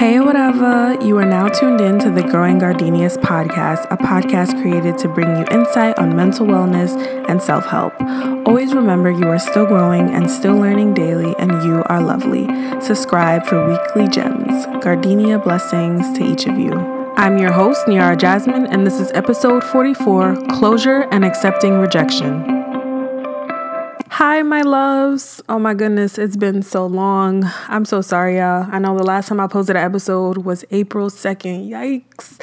Hey, whatever. Uh, you are now tuned in to the Growing Gardenias podcast, a podcast created to bring you insight on mental wellness and self help. Always remember you are still growing and still learning daily, and you are lovely. Subscribe for weekly gems. Gardenia blessings to each of you. I'm your host, Niara Jasmine, and this is episode 44 Closure and Accepting Rejection. Hi, my loves. Oh my goodness, it's been so long. I'm so sorry, y'all. I know the last time I posted an episode was April 2nd. Yikes.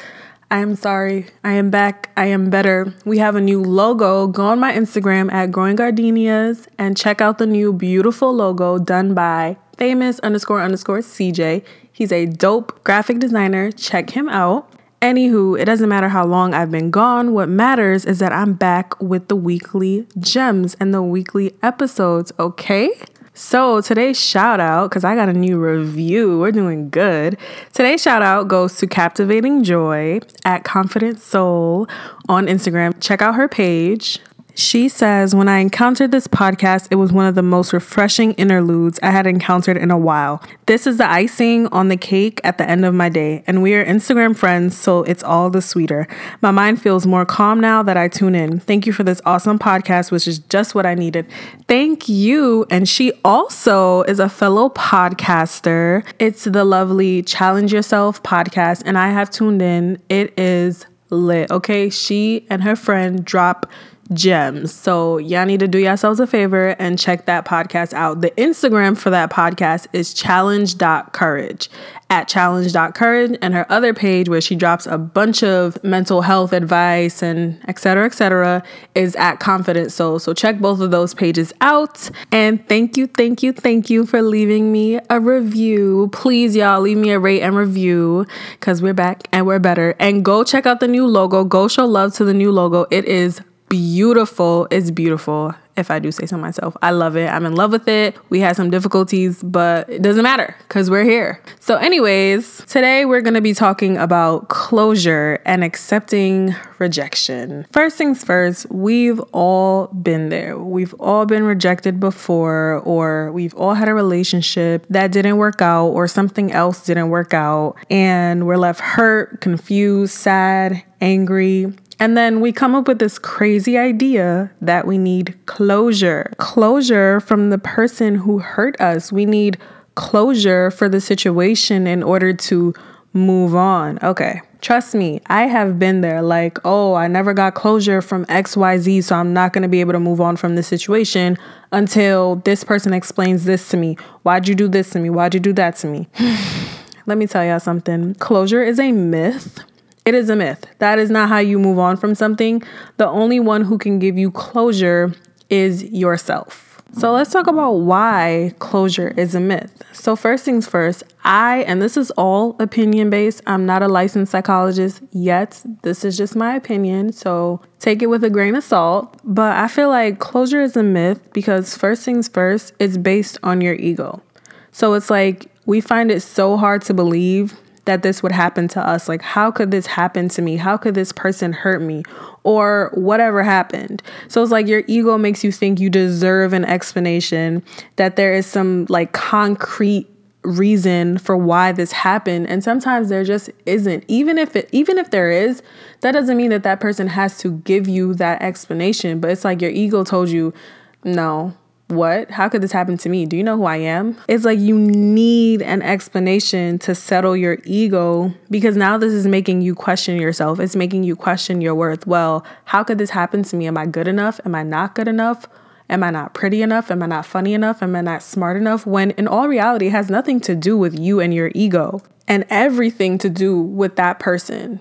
I am sorry. I am back. I am better. We have a new logo. Go on my Instagram at Growing Gardenias and check out the new beautiful logo done by famous underscore underscore CJ. He's a dope graphic designer. Check him out. Anywho, it doesn't matter how long I've been gone. What matters is that I'm back with the weekly gems and the weekly episodes, okay? So today's shout out, because I got a new review, we're doing good. Today's shout out goes to Captivating Joy at Confident Soul on Instagram. Check out her page. She says, When I encountered this podcast, it was one of the most refreshing interludes I had encountered in a while. This is the icing on the cake at the end of my day, and we are Instagram friends, so it's all the sweeter. My mind feels more calm now that I tune in. Thank you for this awesome podcast, which is just what I needed. Thank you. And she also is a fellow podcaster. It's the lovely Challenge Yourself podcast, and I have tuned in. It is lit, okay? She and her friend drop gems. So y'all need to do yourselves a favor and check that podcast out. The Instagram for that podcast is challenge.courage at challenge.courage and her other page where she drops a bunch of mental health advice and etc etc is at confident soul. So check both of those pages out. And thank you thank you thank you for leaving me a review. Please y'all leave me a rate and review because we're back and we're better. And go check out the new logo. Go show love to the new logo. It is beautiful. It's beautiful, if I do say so myself. I love it. I'm in love with it. We had some difficulties, but it doesn't matter because we're here. So, anyways, today we're going to be talking about closure and accepting rejection. First things first, we've all been there. We've all been rejected before, or we've all had a relationship that didn't work out, or something else didn't work out, and we're left hurt, confused, sad, angry, and then we come up with this crazy idea that we need closure. Closure from the person who hurt us. We need closure for the situation in order to move on. Okay. Trust me, I have been there. Like, oh, I never got closure from XYZ, so I'm not to be able to move on from this situation until this person explains this to me. Why'd you do this to me? Why'd you do that to me? Let me tell y'all something. Closure is a myth. It is a myth. That is not how you move on from something. The only one who can give you closure is yourself. So let's talk about why closure is a myth. So, first things first, I, and this is all opinion based, I'm not a licensed psychologist yet. This is just my opinion. So, take it with a grain of salt. But I feel like closure is a myth because, first things first, it's based on your ego. So, it's like we find it so hard to believe that this would happen to us. Like, how could this happen to me? How could this person hurt me? Or whatever happened. So it's like your ego makes you think you deserve an explanation, that there is some like concrete reason for why this happened and sometimes there just isn't even if it even if there is that doesn't mean that that person has to give you that explanation but it's like your ego told you no what? How could this happen to me? Do you know who I am? It's like you need an explanation to settle your ego because now this is making you question yourself. It's making you question your worth. Well, how could this happen to me? Am I good enough? Am I not good enough? Am I not pretty enough? Am I not funny enough? Am I not smart enough? When in all reality, it has nothing to do with you and your ego and everything to do with that person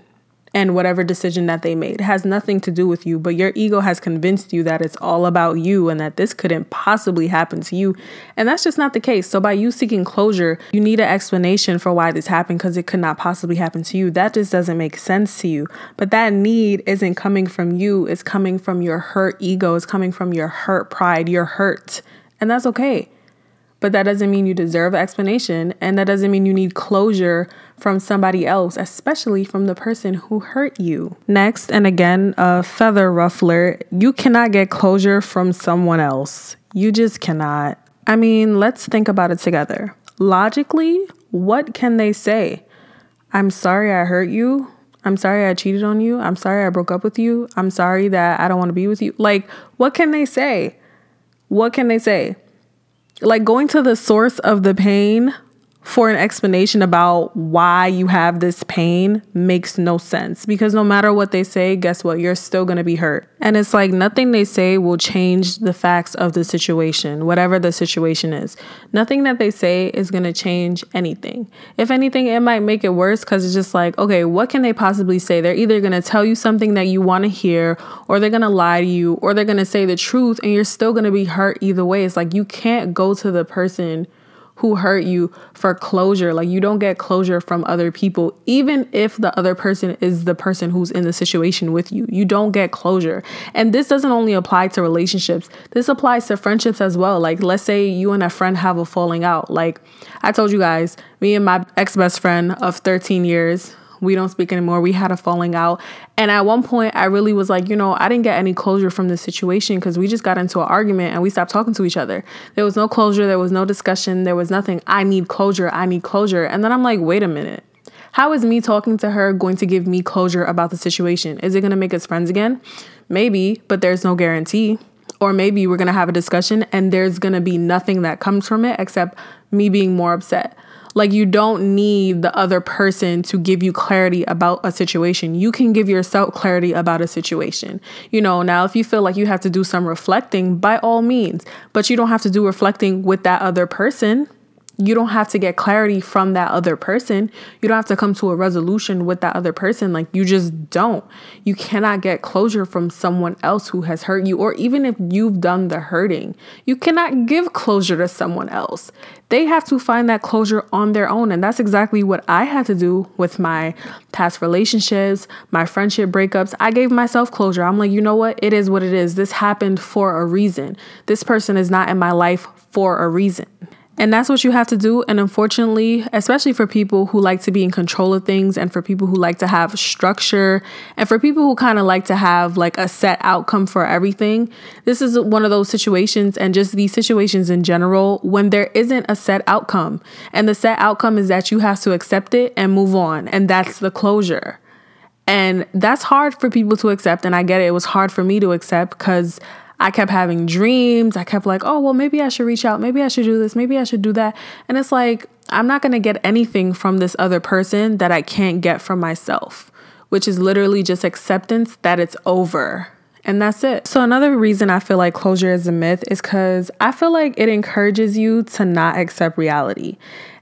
and whatever decision that they made. It has nothing to do with you, but your ego has convinced you that it's all about you and that this couldn't possibly happen to you. And that's just not the case. So, by you seeking closure, you need an explanation for why this happened because it could not possibly happen to you. That just doesn't make sense to you. But that need isn't coming from you, it's coming from your hurt ego, it's coming from your hurt pride, your hurt. And that's okay. But that doesn't mean you deserve explanation. And that doesn't mean you need closure from somebody else, especially from the person who hurt you. Next, and again, a feather ruffler, you cannot get closure from someone else. You just cannot. I mean, let's think about it together. Logically, what can they say? I'm sorry I hurt you. I'm sorry I cheated on you. I'm sorry I broke up with you. I'm sorry that I don't want to be with you. Like, what can they say? What can they say? Like, going to the source of the pain for an explanation about why you have this pain makes no sense because no matter what they say, guess what? You're still to be hurt. And it's like nothing they say will change the facts of the situation, whatever the situation is. Nothing that they say is to change anything. If anything, it might make it worse because it's just like, okay, what can they possibly say? They're either going to tell you something that you want to hear, or they're to lie to you, or they're to say the truth, and you're still to be hurt either way. It's like you can't go to the person who hurt you for closure. Like you don't get closure from other people, even if the other person is the person who's in the situation with you. You don't get closure. And this doesn't only apply to relationships, this applies to friendships as well. Like, let's say you and a friend have a falling out. Like I told you guys, me and my ex best friend of 13 years, we don't speak anymore. We had a falling out. And at one point, I really was like, you know, I didn't get any closure from this situation because we just got into an argument and we stopped talking to each other. There was no closure. There was no discussion. There was nothing. I need closure. I need closure. And then I'm like, wait a minute. How is me talking to her going to give me closure about the situation? Is it going to make us friends again? Maybe, but there's no guarantee. Or maybe we're going to have a discussion and there's going to be nothing that comes from it except me being more upset. Like, you don't need the other person to give you clarity about a situation. You can give yourself clarity about a situation. You know, now if you feel like you have to do some reflecting, by all means, but you don't have to do reflecting with that other person. You don't have to get clarity from that other person. You don't have to come to a resolution with that other person. Like, you just don't. You cannot get closure from someone else who has hurt you, or even if you've done the hurting, you cannot give closure to someone else. They have to find that closure on their own. And that's exactly what I had to do with my past relationships, my friendship breakups. I gave myself closure. I'm like, you know what? It is what it is. This happened for a reason. This person is not in my life for a reason. And that's what you have to do. And unfortunately, especially for people who like to be in control of things and for people who like to have structure and for people who kind of like to have like a set outcome for everything, this is one of those situations and just these situations in general when there isn't a set outcome. And the set outcome is that you have to accept it and move on. And that's the closure. And that's hard for people to accept. And I get it. It was hard for me to accept because I kept having dreams. I kept like, oh, well, maybe I should reach out. Maybe I should do this. Maybe I should do that. And it's like, I'm not going to get anything from this other person that I can't get from myself, which is literally just acceptance that it's over. And that's it. So, another reason I feel like closure is a myth is because I feel like it encourages you to not accept reality.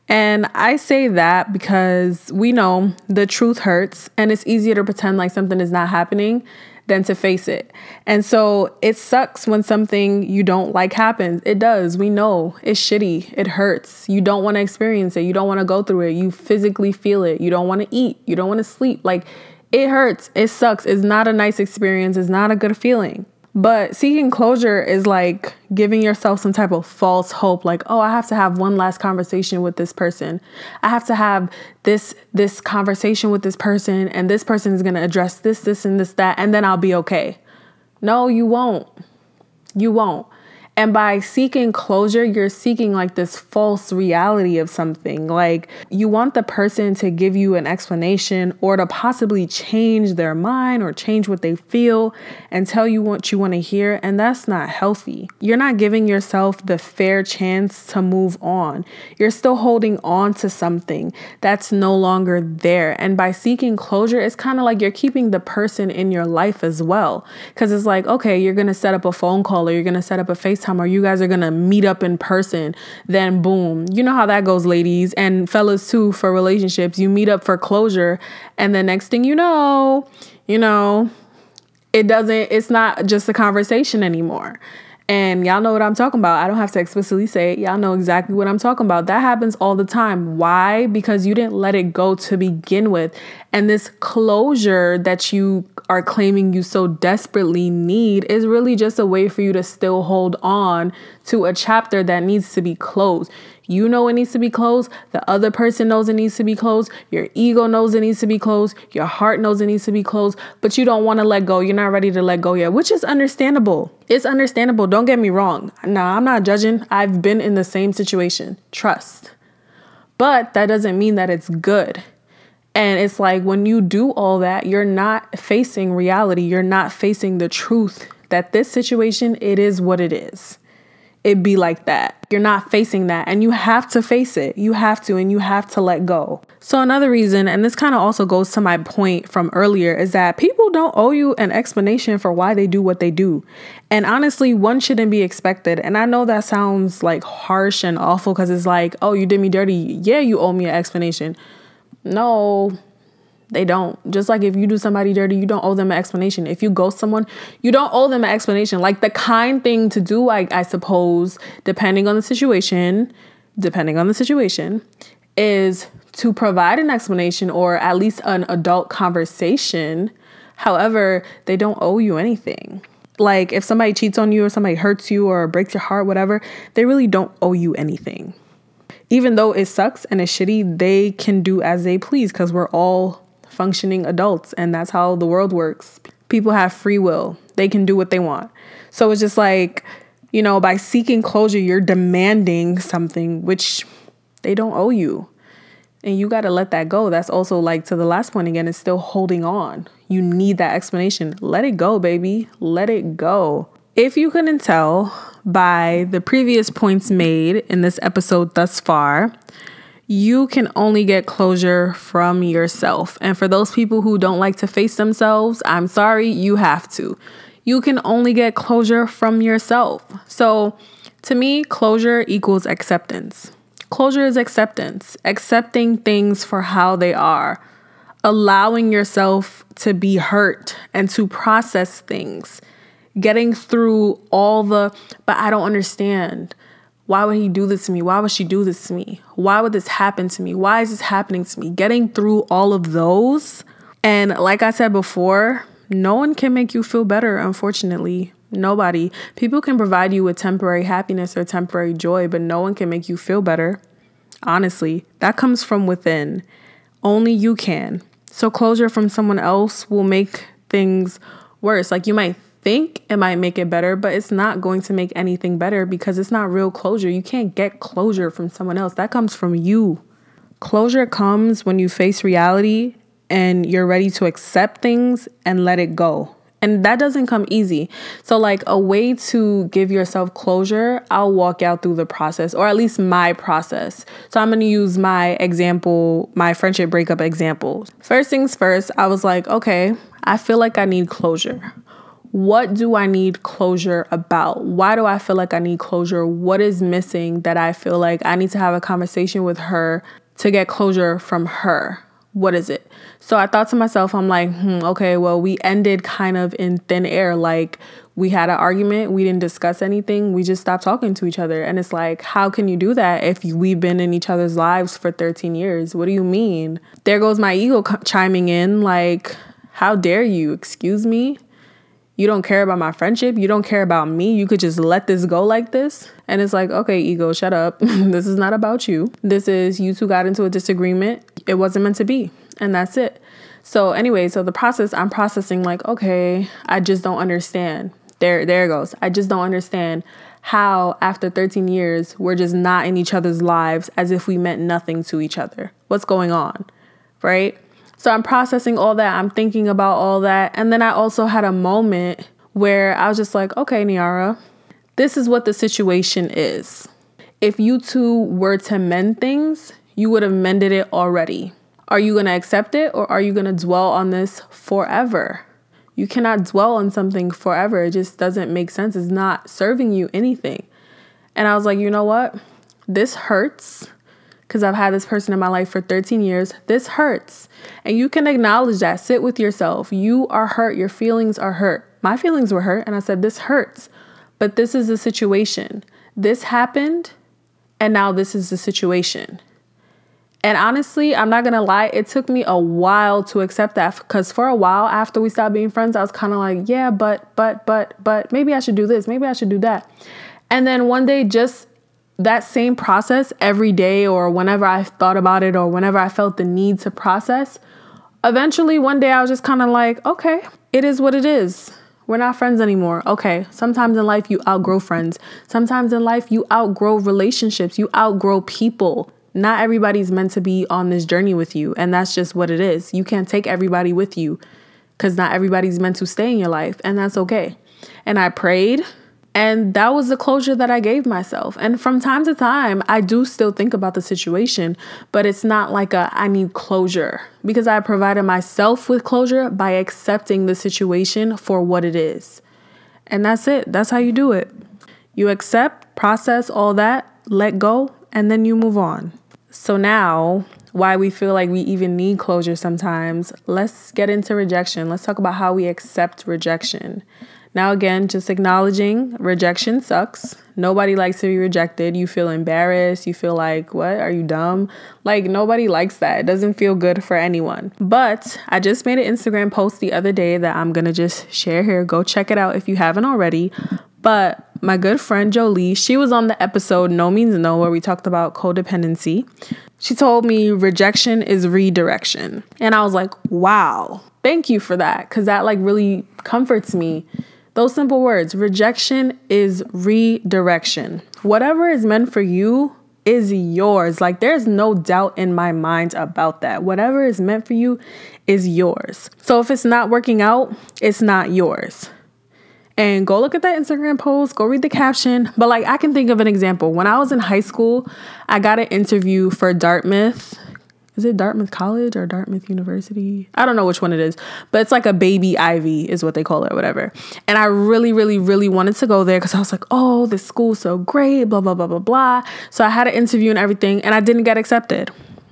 And I say that because we know the truth hurts and it's easier to pretend like something is not happening than to face it. And so it sucks when something you don't like happens. It does. We know it's shitty. It hurts. You don't want to experience it. You don't want to go through it. You physically feel it. You don't want to eat. You don't want to sleep. Like it hurts. It sucks. It's not a nice experience. It's not a good feeling. But seeking closure is like giving yourself some type of false hope like, "Oh, I have to have one last conversation with this person. I have to have this this conversation with this person and this person is going to address this this and this that and then I'll be okay." No, you won't. You won't. And by seeking closure, you're seeking like this false reality of something. Like you want the person to give you an explanation or to possibly change their mind or change what they feel and tell you what you want to hear. And that's not healthy. You're not giving yourself the fair chance to move on. You're still holding on to something that's no longer there. And by seeking closure, it's kind of like you're keeping the person in your life as well. Because it's like, okay, you're going to set up a phone call or you're going to set up a face FaceTime or you guys are gonna meet up in person, then boom. You know how that goes, ladies and fellas too, for relationships. You meet up for closure, and the next thing you know, you know, it doesn't, it's not just a conversation anymore. And y'all know what I'm talking about. I don't have to explicitly say it. Y'all know exactly what I'm talking about. That happens all the time. Why? Because you didn't let it go to begin with. And this closure that you are claiming you so desperately need is really just a way for you to still hold on to a chapter that needs to be closed. You know it needs to be closed. The other person knows it needs to be closed. Your ego knows it needs to be closed. Your heart knows it needs to be closed, but you don't want to let go. You're not ready to let go yet, which is understandable. It's understandable. Don't get me wrong. Nah, I'm not judging. I've been in the same situation. Trust. But that doesn't mean that it's good. And it's like when you do all that, you're not facing reality. You're not facing the truth that this situation, it is what it is it be like that. You're not facing that and you have to face it. You have to and you have to let go. So another reason and this kind of also goes to my point from earlier is that people don't owe you an explanation for why they do what they do. And honestly, one shouldn't be expected. And I know that sounds like harsh and awful cuz it's like, "Oh, you did me dirty. Yeah, you owe me an explanation." No, they don't. Just like if you do somebody dirty, you don't owe them an explanation. If you ghost someone, you don't owe them an explanation. Like the kind thing to do, I, I suppose, depending on the situation, depending on the situation, is to provide an explanation or at least an adult conversation. However, they don't owe you anything. Like if somebody cheats on you or somebody hurts you or breaks your heart, whatever, they really don't owe you anything even though it sucks and it's shitty, they can do as they please because we're all functioning adults, and that's how the world works. People have free will, they can do what they want. So it's just like, you know, by seeking closure, you're demanding something which they don't owe you. And you got to let that go. That's also like to the last point again, it's still holding on. You need that explanation. Let it go, baby. Let it go. If you couldn't tell by the previous points made in this episode thus far, you can only get closure from yourself. And for those people who don't like to face themselves, I'm sorry, you have to. You can only get closure from yourself. So, to me, closure equals acceptance. Closure is acceptance, accepting things for how they are, allowing yourself to be hurt and to process things, getting through all the, but I don't understand. Why would he do this to me? Why would she do this to me? Why would this happen to me? Why is this happening to me? Getting through all of those. And like I said before, no one can make you feel better, unfortunately. Nobody. People can provide you with temporary happiness or temporary joy, but no one can make you feel better. Honestly, that comes from within. Only you can. So, closure from someone else will make things worse. Like, you might think it might make it better, but it's not going to make anything better because it's not real closure. You can't get closure from someone else. That comes from you. Closure comes when you face reality and you're ready to accept things and let it go. And that doesn't come easy. So, like a way to give yourself closure, I'll walk out through the process, or at least my process. So, I'm gonna use my example, my friendship breakup example. First things first, I was like, okay, I feel like I need closure what do I need closure about? Why do I feel like I need closure? What is missing that I feel like I need to have a conversation with her to get closure from her? What is it? So I thought to myself, I'm like, hmm, okay, well, we ended kind of in thin air. Like, we had an argument, we didn't discuss anything, we just stopped talking to each other. And it's like, how can you do that if we've been in each other's lives for 13 years? What do you mean? There goes my ego chiming in, like, how dare you? Excuse me? You don't care about my friendship, you don't care about me, you could just let this go like this. And it's like, okay, ego, shut up. this is not about you. This is you two got into a disagreement. It wasn't meant to be. And that's it. So anyway, so the process I'm processing like, okay, I just don't understand. There there it goes. I just don't understand how after 13 years we're just not in each other's lives as if we meant nothing to each other. What's going on? Right? So I'm processing all that. I'm thinking about all that. And then I also had a moment where I was just like, okay, Niara, this is what the situation is. If you two were to mend things, you would have mended it already. Are you going to accept it or are you going to dwell on this forever? You cannot dwell on something forever. It just doesn't make sense. It's not serving you anything. And I was like, you know what? This hurts because I've had this person in my life for 13 years. This hurts. And you can acknowledge that. Sit with yourself. You are hurt. Your feelings are hurt. My feelings were hurt. And I said, This hurts. But this is the situation. This happened. And now this is the situation. And honestly, I'm not gonna lie, it took me a while to accept that because for a while after we stopped being friends, I was kind of like, yeah, but, but, but, but maybe I should do this, maybe I should do that. And then one day, just that same process every day or whenever I thought about it or whenever I felt the need to process, eventually one day I was just kind of like, okay, it is what it is. We're not friends anymore. Okay, sometimes in life you outgrow friends. Sometimes in life you outgrow relationships, you outgrow people. Not everybody's meant to be on this journey with you, and that's just what it is. You can't take everybody with you because not everybody's meant to stay in your life, and that's okay. And I prayed, and that was the closure that I gave myself. And from time to time, I do still think about the situation, but it's not like a I need closure because I provided myself with closure by accepting the situation for what it is. And that's it. That's how you do it. You accept, process all that, let go, and then you move on. So now, why we feel like we even need closure sometimes, let's get into rejection. Let's talk about how we accept rejection. Now, again, just acknowledging rejection sucks. Nobody likes to be rejected. You feel embarrassed. You feel like, what? Are you dumb? Like, nobody likes that. It doesn't feel good for anyone. But I just made an Instagram post the other day that I'm going to just share here. Go check it out if you haven't already. But my good friend Jolie, she was on the episode No Means No, where we talked about codependency. She told me rejection is redirection. And I was like, wow, thank you for that. Cause that like really comforts me. Those simple words rejection is redirection. Whatever is meant for you is yours. Like there's no doubt in my mind about that. Whatever is meant for you is yours. So if it's not working out, it's not yours and go look at that Instagram post, go read the caption. But like I can think of an example. When I was in high school, I got an interview for Dartmouth. Is it Dartmouth College or Dartmouth University? I don't know which one it is, but it's like a baby Ivy is what they call it, or whatever. And I really, really, really wanted to go there because I was like, oh, this school's so great, blah, blah, blah, blah, blah. So I had an interview and everything, and I didn't get accepted,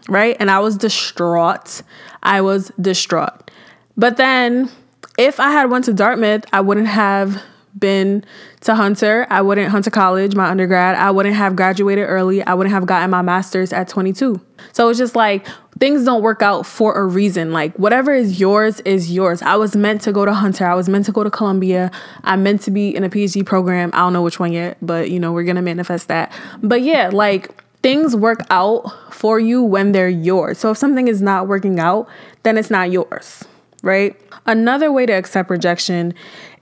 right? And I was distraught. I was distraught. But then if I had went to Dartmouth, I wouldn't have been to Hunter. I wouldn't Hunter College, my undergrad. I wouldn't have graduated early. I wouldn't have gotten my master's at 22. So it's just like things don't work out for a reason. Like whatever is yours is yours. I was meant to go to Hunter. I was meant to go to Columbia. I'm meant to be in a PhD program. I don't know which one yet, but you know, we're going to manifest that. But yeah, like things work out for you when they're yours. So if something is not working out, then it's not yours right? Another way to accept rejection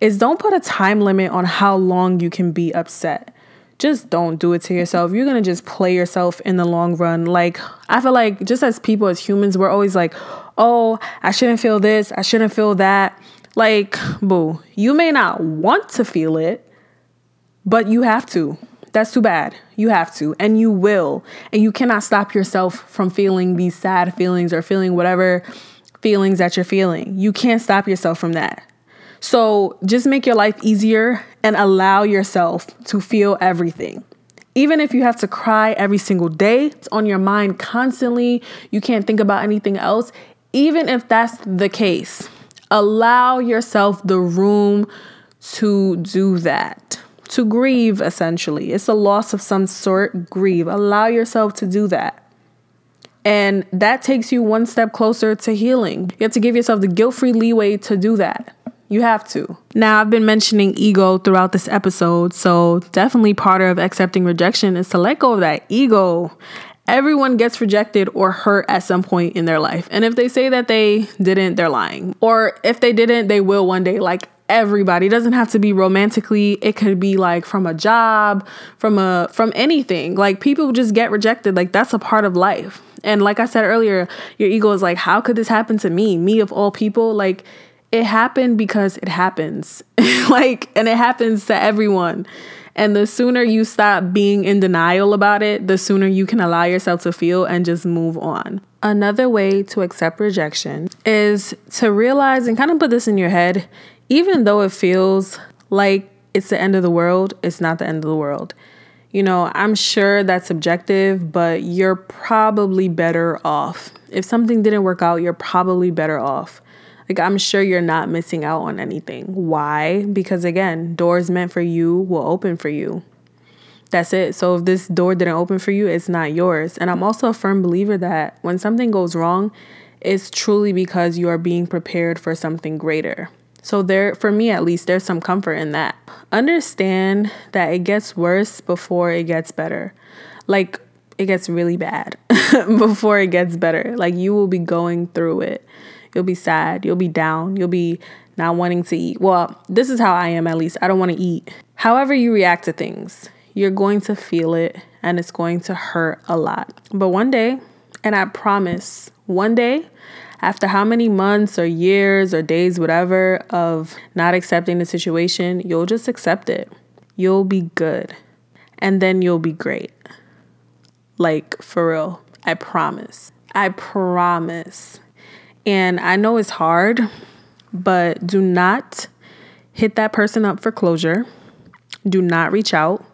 is don't put a time limit on how long you can be upset. Just don't do it to yourself. You're gonna just play yourself in the long run. Like, I feel like just as people, as humans, we're always like, oh, I shouldn't feel this, I shouldn't feel that. Like, boo, you may not want to feel it, but you have to. That's too bad. You have to, and you will. And you cannot stop yourself from feeling these sad feelings or feeling whatever feelings that you're feeling. You can't stop yourself from that. So just make your life easier and allow yourself to feel everything. Even if you have to cry every single day, it's on your mind constantly, you can't think about anything else. Even if that's the case, allow yourself the room to do that, to grieve essentially. It's a loss of some sort, grieve. Allow yourself to do that. And that takes you one step closer to healing. You have to give yourself the guilt free leeway to do that. You have to. Now, I've been mentioning ego throughout this episode, so definitely part of accepting rejection is to let go of that ego. Everyone gets rejected or hurt at some point in their life. And if they say that they didn't, they're lying. Or if they didn't, they will one day. Like everybody it doesn't have to be romantically it could be like from a job from a from anything like people just get rejected like that's a part of life and like i said earlier your ego is like how could this happen to me? Me of all people? Like it happened because it happens. Like and it happens to everyone. And the sooner you stop being in denial about it the sooner you can allow yourself to feel and just move on. Another way to accept rejection is to realize and kind of put this in your head even though it feels like it's the end of the world, it's not the end of the world. You know, I'm sure that's subjective, but you're probably better off. If something didn't work out, you're probably better off. Like, I'm sure you're not missing out on anything. Why? Because again, doors meant for you will open for you. That's it. So if this door didn't open for you, it's not yours. And I'm also a firm believer that when something goes wrong, it's truly because you are being prepared for something greater. So there for me at least there's some comfort in that. Understand that it gets worse before it gets better. Like it gets really bad before it gets better. Like you will be going through it. You'll be sad, you'll be down, you'll be not wanting to eat. Well, this is how I am at least. I don't want to eat. However you react to things, You're going to feel it and it's going to hurt a lot. But one day, and I promise, one day, after how many months or years or days, whatever, of not accepting the situation, you'll just accept it. You'll be good. And then you'll be great. Like, for real. I promise. I promise. And I know it's hard, but do not hit that person up for closure. Do not reach out.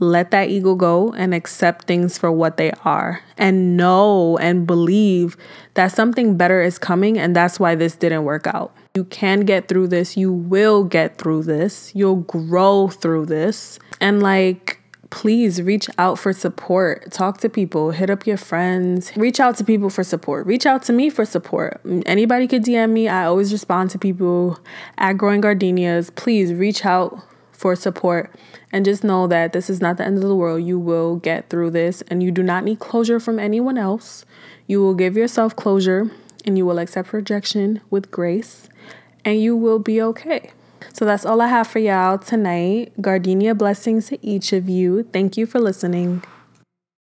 Let that ego go and accept things for what they are. And know and believe that something better is coming, and that's why this didn't work out. You can get through this. You will get through this. You'll grow through this. And like, please reach out for support. Talk to people, hit up your friends, reach out to people for support. Reach out to me for support. Anybody could DM me. I always respond to people at Growing Gardenias. Please reach out for support and just know that this is not the end of the world. You will get through this and you do not need closure from anyone else. You will give yourself closure and you will accept rejection with grace and you will be okay. So that's all I have for y'all tonight. Gardenia blessings to each of you. Thank you for listening.